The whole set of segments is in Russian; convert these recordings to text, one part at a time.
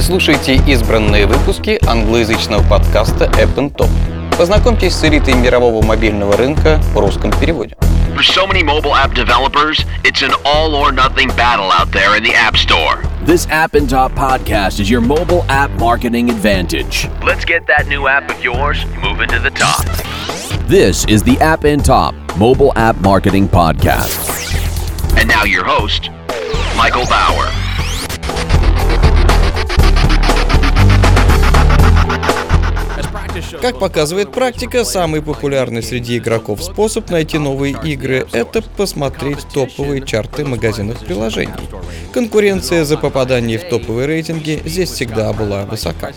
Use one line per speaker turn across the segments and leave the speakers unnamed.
Вы слушаете избранные выпуски англоязычного подкаста App Top. Познакомьтесь с элитой мирового мобильного рынка в русском переводе.
For so many mobile app developers, it's an all or nothing battle out there in the App Store.
This App and Top podcast is your mobile app marketing advantage.
Let's get that new app of yours moving to the top.
This is the App and Top mobile app marketing podcast.
And now your host, Michael Bauer.
Как показывает практика, самый популярный среди игроков способ найти новые игры — это посмотреть топовые чарты магазинов приложений. Конкуренция за попадание в топовые рейтинги здесь всегда была высока.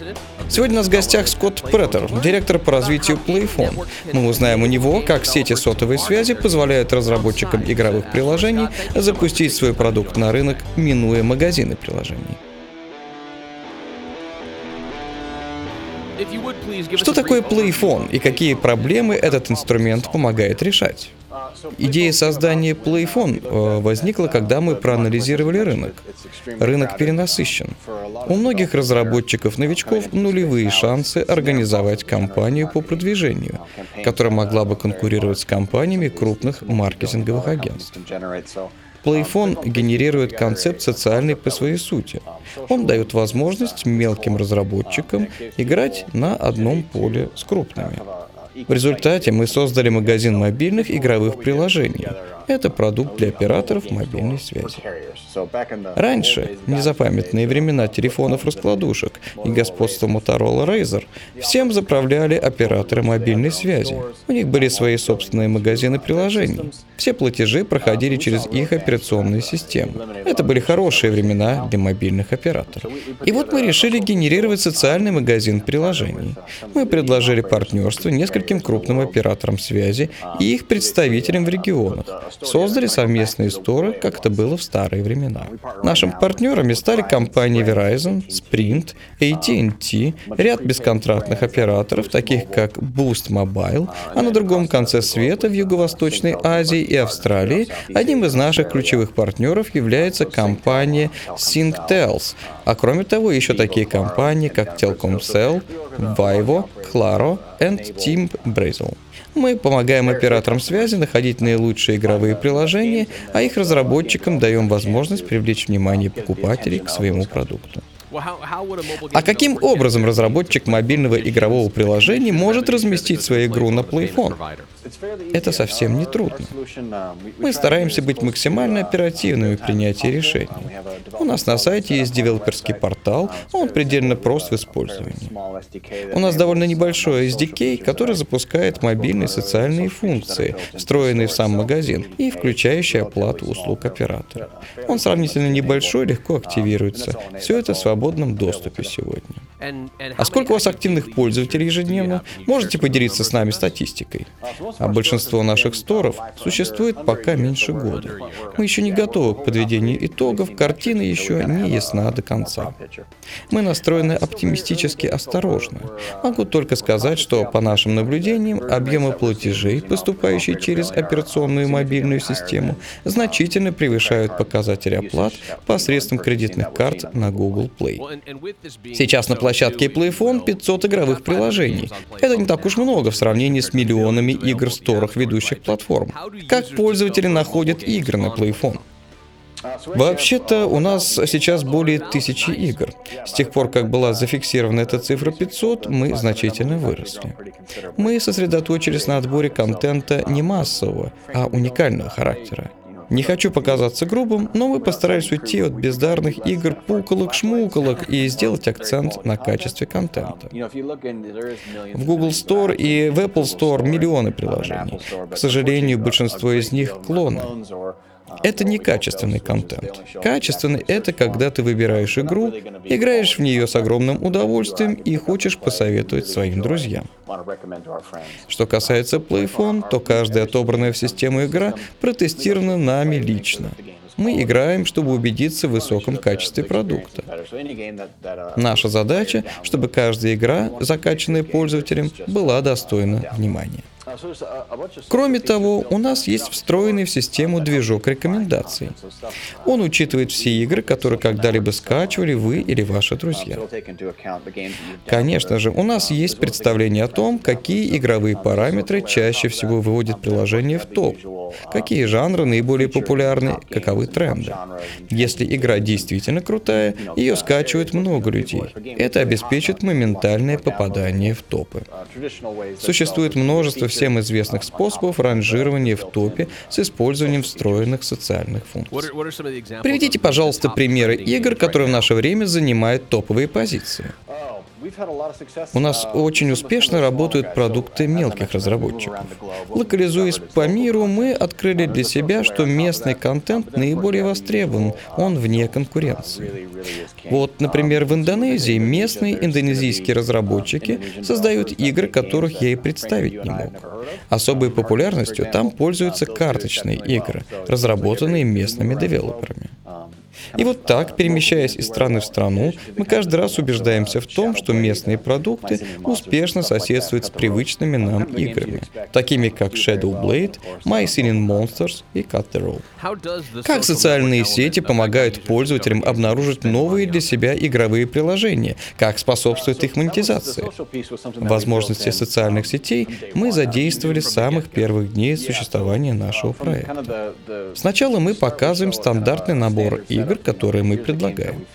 Сегодня у нас в гостях Скотт Преттер, директор по развитию Playphone. Мы узнаем у него, как сети сотовой связи позволяют разработчикам игровых приложений запустить свой продукт на рынок, минуя магазины приложений. Что такое Playphone и какие проблемы этот инструмент помогает решать? Идея создания Playphone э, возникла, когда мы проанализировали рынок. Рынок перенасыщен. У многих разработчиков-новичков нулевые шансы организовать кампанию по продвижению, которая могла бы конкурировать с компаниями крупных маркетинговых агентств. Playphone генерирует концепт социальный по своей сути. Он дает возможность мелким разработчикам играть на одном поле с крупными. В результате мы создали магазин мобильных игровых приложений. Это продукт для операторов мобильной связи. Раньше, в незапамятные времена телефонов-раскладушек и господства Motorola Razr, всем заправляли операторы мобильной связи. У них были свои собственные магазины приложений. Все платежи проходили через их операционные системы. Это были хорошие времена для мобильных операторов. И вот мы решили генерировать социальный магазин приложений. Мы предложили партнерство нескольким крупным операторам связи и их представителям в регионах, создали совместные сторы, как это было в старые времена. Нашими партнерами стали компании Verizon, Sprint, AT&T, ряд бесконтрактных операторов, таких как Boost Mobile, а на другом конце света в Юго-Восточной Азии и Австралии одним из наших ключевых партнеров является компания Synctels, а кроме того еще такие компании, как Telkomsel, Vivo, Claro и Team Brazil. Мы помогаем операторам связи находить наилучшие игровые приложения, а их разработчикам даем возможность привлечь внимание покупателей к своему продукту. А каким образом разработчик мобильного игрового приложения может разместить свою игру на Playphone? Это совсем не трудно. Мы стараемся быть максимально оперативными в принятии решений. У нас на сайте есть девелоперский портал, он предельно прост в использовании. У нас довольно небольшой SDK, который запускает мобильные социальные функции, встроенные в сам магазин и включающий оплату услуг оператора. Он сравнительно небольшой, легко активируется. Все это в свободном доступе сегодня. А сколько у вас активных пользователей ежедневно? Можете поделиться с нами статистикой? А большинство наших сторов существует пока меньше года. Мы еще не готовы к подведению итогов, картина еще не ясна до конца. Мы настроены оптимистически осторожно. Могу только сказать, что по нашим наблюдениям объемы платежей, поступающие через операционную мобильную систему, значительно превышают показатели оплат посредством кредитных карт на Google Play. Сейчас на площадке Playphone 500 игровых приложений. Это не так уж много в сравнении с миллионами игр в сторах ведущих платформ. Как пользователи находят игры на Playphone? Вообще-то у нас сейчас более тысячи игр. С тех пор, как была зафиксирована эта цифра 500, мы значительно выросли. Мы сосредоточились на отборе контента не массового, а уникального характера. Не хочу показаться грубым, но мы постарались уйти от бездарных игр пуколок-шмуколок и сделать акцент на качестве контента. В Google Store и в Apple Store миллионы приложений. К сожалению, большинство из них клоны. Это не качественный контент. Качественный — это когда ты выбираешь игру, играешь в нее с огромным удовольствием и хочешь посоветовать своим друзьям. Что касается Playphone, то каждая отобранная в систему игра протестирована нами лично. Мы играем, чтобы убедиться в высоком качестве продукта. Наша задача, чтобы каждая игра, закачанная пользователем, была достойна внимания. Кроме того, у нас есть встроенный в систему движок рекомендаций. Он учитывает все игры, которые когда-либо скачивали вы или ваши друзья. Конечно же, у нас есть представление о том, какие игровые параметры чаще всего выводят приложение в топ, какие жанры наиболее популярны, каковы тренды. Если игра действительно крутая, ее скачивают много людей. Это обеспечит моментальное попадание в топы. Существует множество всем известных способов ранжирования в топе с использованием встроенных социальных функций. Приведите, пожалуйста, примеры игр, которые в наше время занимают топовые позиции. У нас очень успешно работают продукты мелких разработчиков. Локализуясь по миру, мы открыли для себя, что местный контент наиболее востребован, он вне конкуренции. Вот, например, в Индонезии местные индонезийские разработчики создают игры, которых я и представить не мог. Особой популярностью там пользуются карточные игры, разработанные местными девелоперами. И вот так, перемещаясь из страны в страну, мы каждый раз убеждаемся в том, что местные продукты успешно соседствуют с привычными нам играми, такими как Shadow Blade, My Singing Monsters и Cut the Rope. Как социальные сети помогают пользователям обнаружить новые для себя игровые приложения? Как способствует их монетизации? Возможности социальных сетей мы задействовали с самых первых дней существования нашего проекта. Сначала мы показываем стандартный набор игр, которые мы предлагаем.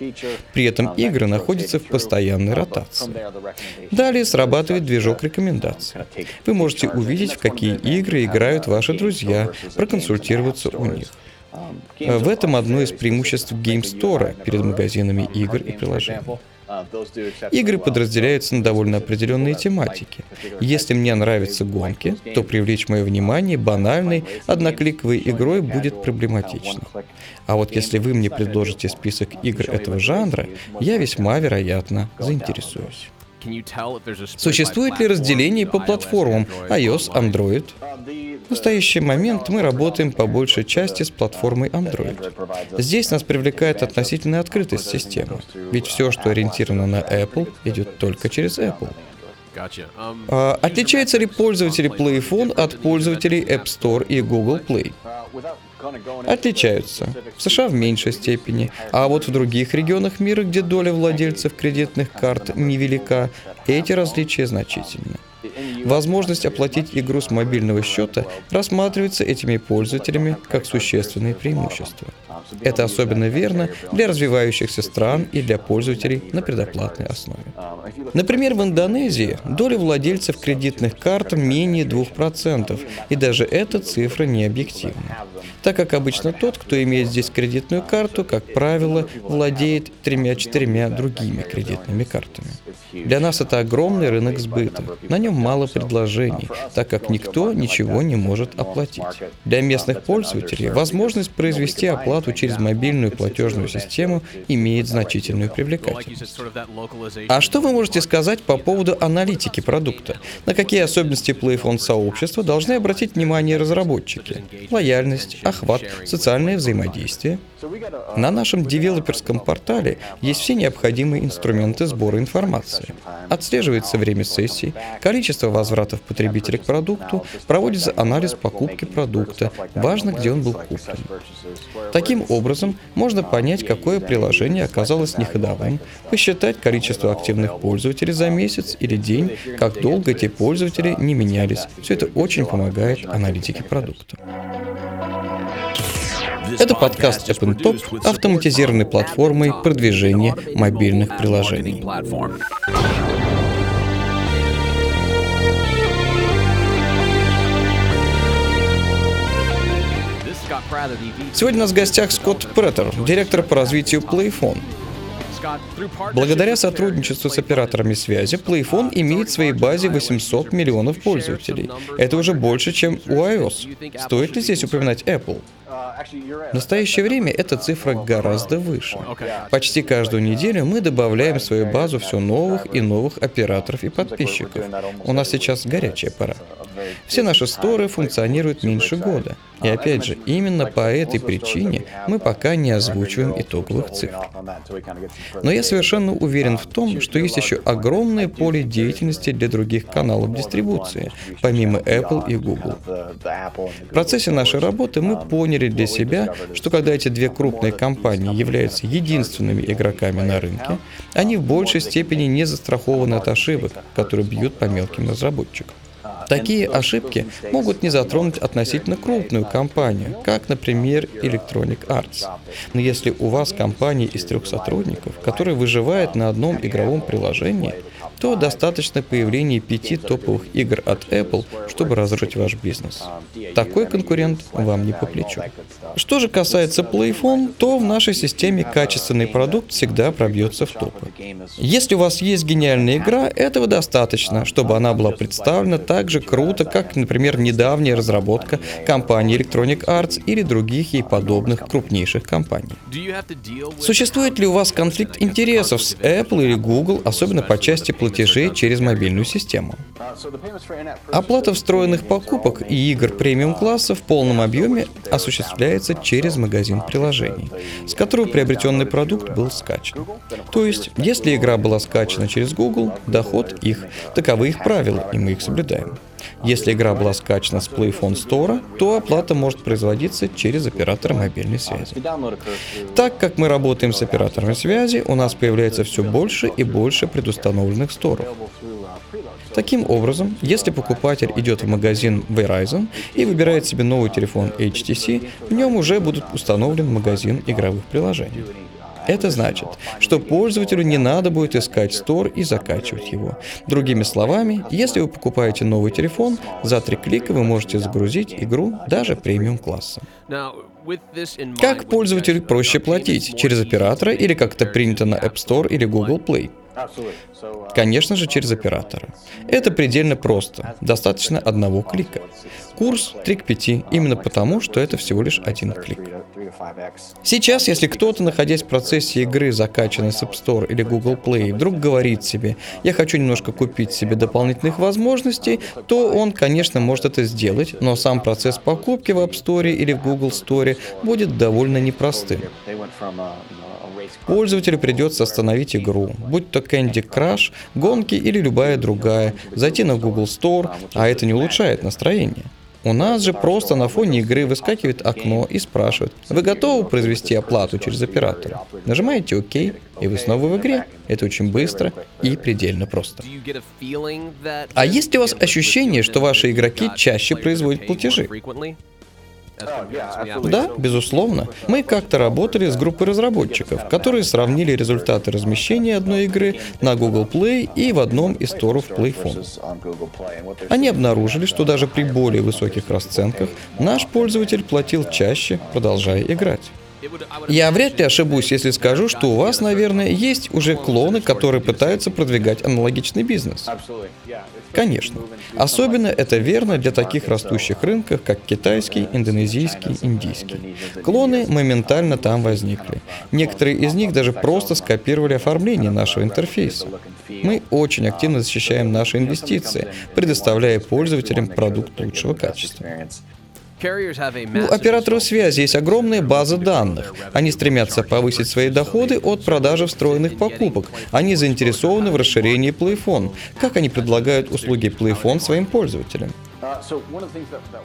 При этом игры находятся в постоянной ротации. Далее срабатывает движок рекомендаций. Вы можете увидеть, в какие игры играют ваши друзья, проконсультироваться у них. В этом одно из преимуществ Game Store перед магазинами игр и приложений. Игры подразделяются на довольно определенные тематики. Если мне нравятся гонки, то привлечь мое внимание банальной, однокликовой игрой будет проблематично. А вот если вы мне предложите список игр этого жанра, я весьма вероятно заинтересуюсь. Существует ли разделение по платформам iOS, Android? В настоящий момент мы работаем по большей части с платформой Android. Здесь нас привлекает относительная открытость системы, ведь все, что ориентировано на Apple, идет только через Apple. А отличаются ли пользователи PlayPhone от пользователей App Store и Google Play? Отличаются. В США в меньшей степени, а вот в других регионах мира, где доля владельцев кредитных карт невелика, эти различия значительны. Возможность оплатить игру с мобильного счета рассматривается этими пользователями как существенное преимущество. Это особенно верно для развивающихся стран и для пользователей на предоплатной основе. Например, в Индонезии доля владельцев кредитных карт менее 2%, и даже эта цифра не объективна. Так как обычно тот, кто имеет здесь кредитную карту, как правило, владеет тремя-четырьмя другими кредитными картами. Для нас это огромный рынок сбыта. На нем мало предложений, так как никто ничего не может оплатить. Для местных пользователей возможность произвести оплату через мобильную платежную систему имеет значительную привлекательность. А что вы можете сказать по поводу аналитики продукта? На какие особенности PlayPhone сообщества должны обратить внимание разработчики? Лояльность, охват, социальное взаимодействие? На нашем девелоперском портале есть все необходимые инструменты сбора информации. Отслеживается время сессий, количество возвратов потребителя к продукту, проводится анализ покупки продукта, важно, где он был куплен. Таким образом, можно понять, какое приложение оказалось неходовым, посчитать количество активных пользователей за месяц или день, как долго эти пользователи не менялись. Все это очень помогает аналитике продукта. Это подкаст App Top, автоматизированной платформой продвижения мобильных приложений. Сегодня у нас в гостях Скотт Преттер, директор по развитию PlayPhone. Благодаря сотрудничеству с операторами связи, PlayPhone имеет в своей базе 800 миллионов пользователей. Это уже больше, чем у iOS. Стоит ли здесь упоминать Apple? В настоящее время эта цифра гораздо выше. Почти каждую неделю мы добавляем в свою базу все новых и новых операторов и подписчиков. У нас сейчас горячая пора. Все наши сторы функционируют меньше года. И опять же, именно по этой причине мы пока не озвучиваем итоговых цифр. Но я совершенно уверен в том, что есть еще огромное поле деятельности для других каналов дистрибуции, помимо Apple и Google. В процессе нашей работы мы поняли для себя, что когда эти две крупные компании являются единственными игроками на рынке, они в большей степени не застрахованы от ошибок, которые бьют по мелким разработчикам. Такие ошибки могут не затронуть относительно крупную компанию, как, например, Electronic Arts. Но если у вас компания из трех сотрудников, которая выживает на одном игровом приложении, то достаточно появления пяти топовых игр от Apple, чтобы разрушить ваш бизнес. Такой конкурент вам не по плечу. Что же касается PlayPhone, то в нашей системе качественный продукт всегда пробьется в топы. Если у вас есть гениальная игра, этого достаточно, чтобы она была представлена так же круто, как, например, недавняя разработка компании Electronic Arts или других ей подобных крупнейших компаний. Существует ли у вас конфликт интересов с Apple или Google, особенно по части платежей через мобильную систему? Оплата встроенных покупок и игр премиум-класса в полном объеме осуществляется через магазин приложений, с которого приобретенный продукт был скачан. То есть, если игра была скачана через Google, доход их. Таковы их правила, и мы их соблюдаем. Если игра была скачана с PlayPhone Store, то оплата может производиться через оператора мобильной связи. Так как мы работаем с операторами связи, у нас появляется все больше и больше предустановленных сторов. Таким образом, если покупатель идет в магазин Verizon и выбирает себе новый телефон HTC, в нем уже будет установлен магазин игровых приложений. Это значит, что пользователю не надо будет искать стор и закачивать его. Другими словами, если вы покупаете новый телефон, за три клика вы можете загрузить игру даже премиум класса. Как пользователю проще платить? Через оператора или как это принято на App Store или Google Play? Конечно же, через оператора. Это предельно просто. Достаточно одного клика. Курс 3 к 5, именно потому, что это всего лишь один клик. Сейчас, если кто-то, находясь в процессе игры, закачанной с App Store или Google Play, вдруг говорит себе, я хочу немножко купить себе дополнительных возможностей, то он, конечно, может это сделать, но сам процесс покупки в App Store или в Google Store будет довольно непростым. Пользователю придется остановить игру, будь то Candy Crush, гонки или любая другая, зайти на Google Store, а это не улучшает настроение. У нас же просто на фоне игры выскакивает окно и спрашивает, вы готовы произвести оплату через оператора? Нажимаете ОК, и вы снова в игре. Это очень быстро и предельно просто. А есть ли у вас ощущение, что ваши игроки чаще производят платежи? Да, безусловно. Мы как-то работали с группой разработчиков, которые сравнили результаты размещения одной игры на Google Play и в одном из сторов PlayPhone. Они обнаружили, что даже при более высоких расценках наш пользователь платил чаще, продолжая играть. Я вряд ли ошибусь, если скажу, что у вас, наверное, есть уже клоны, которые пытаются продвигать аналогичный бизнес. Конечно. Особенно это верно для таких растущих рынков, как китайский, индонезийский, индийский. Клоны моментально там возникли. Некоторые из них даже просто скопировали оформление нашего интерфейса. Мы очень активно защищаем наши инвестиции, предоставляя пользователям продукт лучшего качества. У операторов связи есть огромная база данных. Они стремятся повысить свои доходы от продажи встроенных покупок. Они заинтересованы в расширении PlayPhone. Как они предлагают услуги PlayPhone своим пользователям?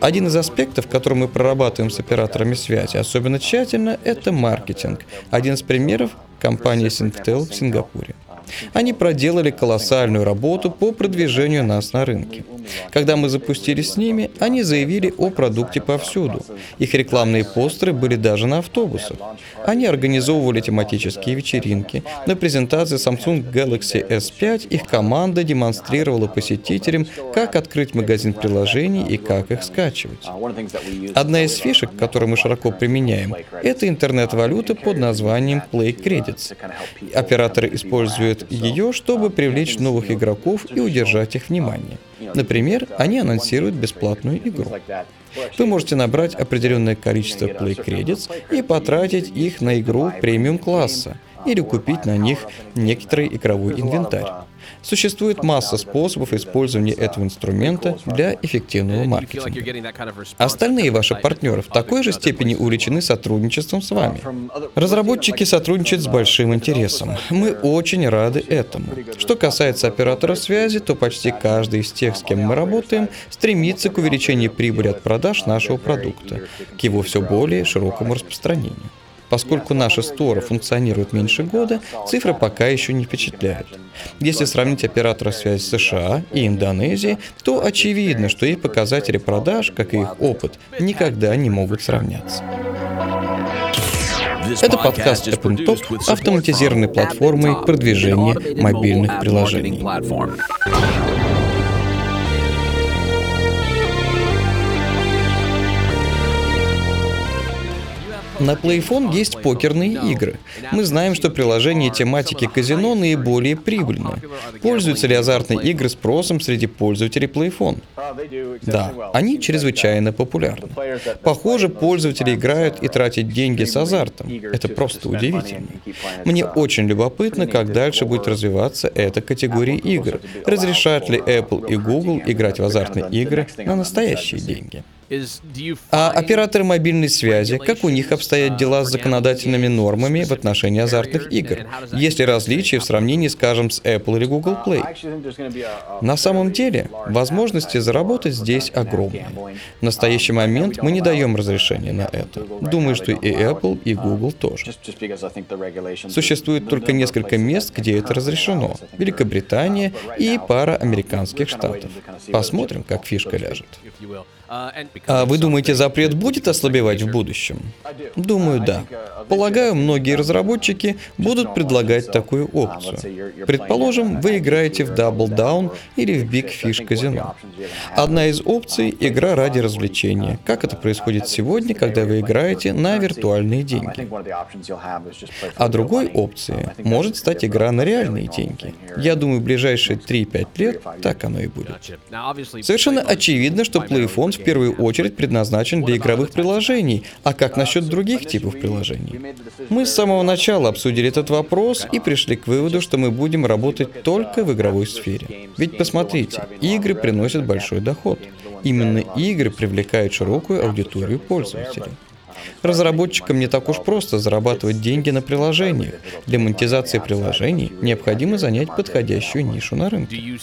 Один из аспектов, который мы прорабатываем с операторами связи особенно тщательно, это маркетинг. Один из примеров – компания Singtel в Сингапуре. Они проделали колоссальную работу по продвижению нас на рынке. Когда мы запустились с ними, они заявили о продукте повсюду. Их рекламные постеры были даже на автобусах. Они организовывали тематические вечеринки. На презентации Samsung Galaxy S5 их команда демонстрировала посетителям, как открыть магазин приложений и как их скачивать. Одна из фишек, которую мы широко применяем, это интернет-валюта под названием Play Credits. Операторы используют ее, чтобы привлечь новых игроков и удержать их внимание. Например, они анонсируют бесплатную игру. Вы можете набрать определенное количество Play Credits и потратить их на игру премиум-класса или купить на них некоторый игровой инвентарь. Существует масса способов использования этого инструмента для эффективного маркетинга. Остальные ваши партнеры в такой же степени увлечены сотрудничеством с вами. Разработчики сотрудничают с большим интересом. Мы очень рады этому. Что касается операторов связи, то почти каждый из тех, с кем мы работаем, стремится к увеличению прибыли от продаж нашего продукта, к его все более широкому распространению. Поскольку наши сторы функционируют меньше года, цифры пока еще не впечатляют. Если сравнить операторов связи США и Индонезии, то очевидно, что их показатели продаж, как и их опыт, никогда не могут сравняться. Это подкаст OpenTop, автоматизированной платформой продвижения мобильных приложений. На PlayPhone есть покерные игры. Мы знаем, что приложения тематики казино наиболее прибыльны. Пользуются ли азартные игры спросом среди пользователей PlayPhone? Да, они чрезвычайно популярны. Похоже, пользователи играют и тратят деньги с азартом. Это просто удивительно. Мне очень любопытно, как дальше будет развиваться эта категория игр. Разрешат ли Apple и Google играть в азартные игры на настоящие деньги? А операторы мобильной связи, как у них обстоят дела с законодательными нормами в отношении азартных игр? Есть ли различия в сравнении, скажем, с Apple или Google Play? На самом деле, возможности заработать здесь огромные. В настоящий момент мы не даем разрешения на это. Думаю, что и Apple, и Google тоже. Существует только несколько мест, где это разрешено. Великобритания и пара американских штатов. Посмотрим, как фишка ляжет. А вы думаете, запрет будет ослабевать в будущем? Думаю, да. Полагаю, многие разработчики будут предлагать такую опцию. Предположим, вы играете в Double Down или в Big Fish Casino. Одна из опций — игра ради развлечения, как это происходит сегодня, когда вы играете на виртуальные деньги. А другой опцией может стать игра на реальные деньги. Я думаю, в ближайшие 3-5 лет так оно и будет. Совершенно очевидно, что PlayPhone в первую очередь предназначен для игровых приложений, а как насчет других типов приложений? Мы с самого начала обсудили этот вопрос и пришли к выводу, что мы будем работать только в игровой сфере. Ведь посмотрите, игры приносят большой доход. Именно игры привлекают широкую аудиторию пользователей. Разработчикам не так уж просто зарабатывать деньги на приложениях. Для монетизации приложений необходимо занять подходящую нишу на рынке.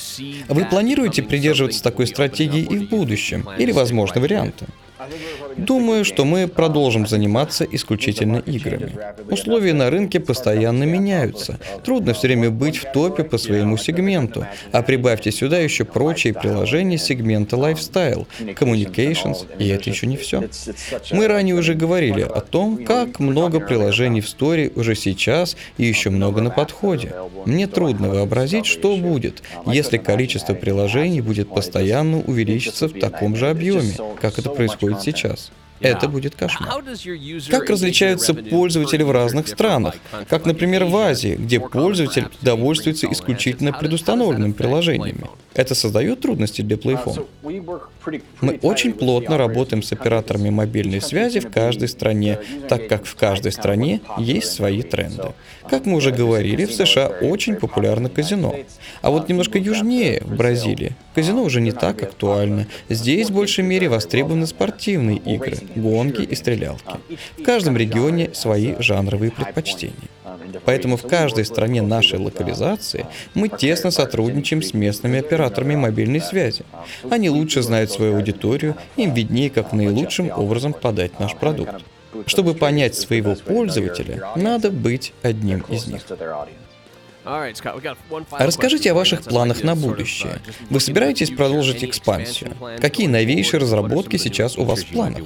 Вы планируете придерживаться такой стратегии и в будущем? Или возможны варианты? Думаю, что мы продолжим заниматься исключительно играми. Условия на рынке постоянно меняются. Трудно все время быть в топе по своему сегменту. А прибавьте сюда еще прочие приложения сегмента Lifestyle, Communications, и это еще не все. Мы ранее уже говорили о том, как много приложений в Story уже сейчас и еще много на подходе. Мне трудно вообразить, что будет, если количество приложений будет постоянно увеличиться в таком же объеме, как это происходит сейчас. Это будет кошмар. Как различаются пользователи в разных странах? Как, например, в Азии, где пользователь довольствуется исключительно предустановленными приложениями. Это создает трудности для PlayPhone. Мы очень плотно работаем с операторами мобильной связи в каждой стране, так как в каждой стране есть свои тренды. Как мы уже говорили, в США очень популярно казино. А вот немножко южнее, в Бразилии, казино уже не так актуально. Здесь в большей мере востребованы спортивные игры, гонки и стрелялки. В каждом регионе свои жанровые предпочтения. Поэтому в каждой стране нашей локализации мы тесно сотрудничаем с местными операторами мобильной связи. Они лучше знают свою аудиторию, им виднее, как наилучшим образом подать наш продукт. Чтобы понять своего пользователя, надо быть одним из них. Расскажите о ваших планах на будущее. Вы собираетесь продолжить экспансию? Какие новейшие разработки сейчас у вас в планах?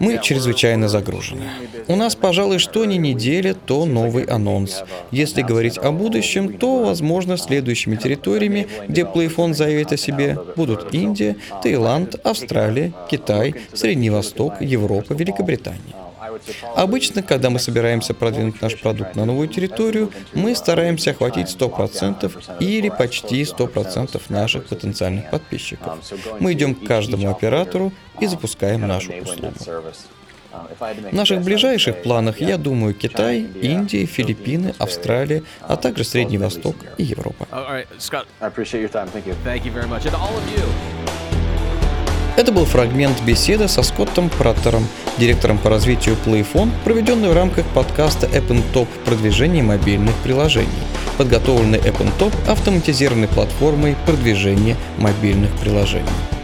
Мы чрезвычайно загружены. У нас, пожалуй, что ни неделя, то новый анонс. Если говорить о будущем, то, возможно, следующими территориями, где PlayPhone заявит о себе, будут Индия, Таиланд, Австралия, Китай, Средний Восток, Европа, Великобритания. Обычно, когда мы собираемся продвинуть наш продукт на новую территорию, мы стараемся охватить 100% или почти 100% наших потенциальных подписчиков. Мы идем к каждому оператору и запускаем нашу услугу. В наших ближайших планах, я думаю, Китай, Индия, Филиппины, Австралия, а также Средний Восток и Европа. Это был фрагмент беседы со Скоттом Праттером, директором по развитию PlayPhone, проведенный в рамках подкаста App Top продвижения мобильных приложений, подготовленный App Top автоматизированной платформой продвижения мобильных приложений.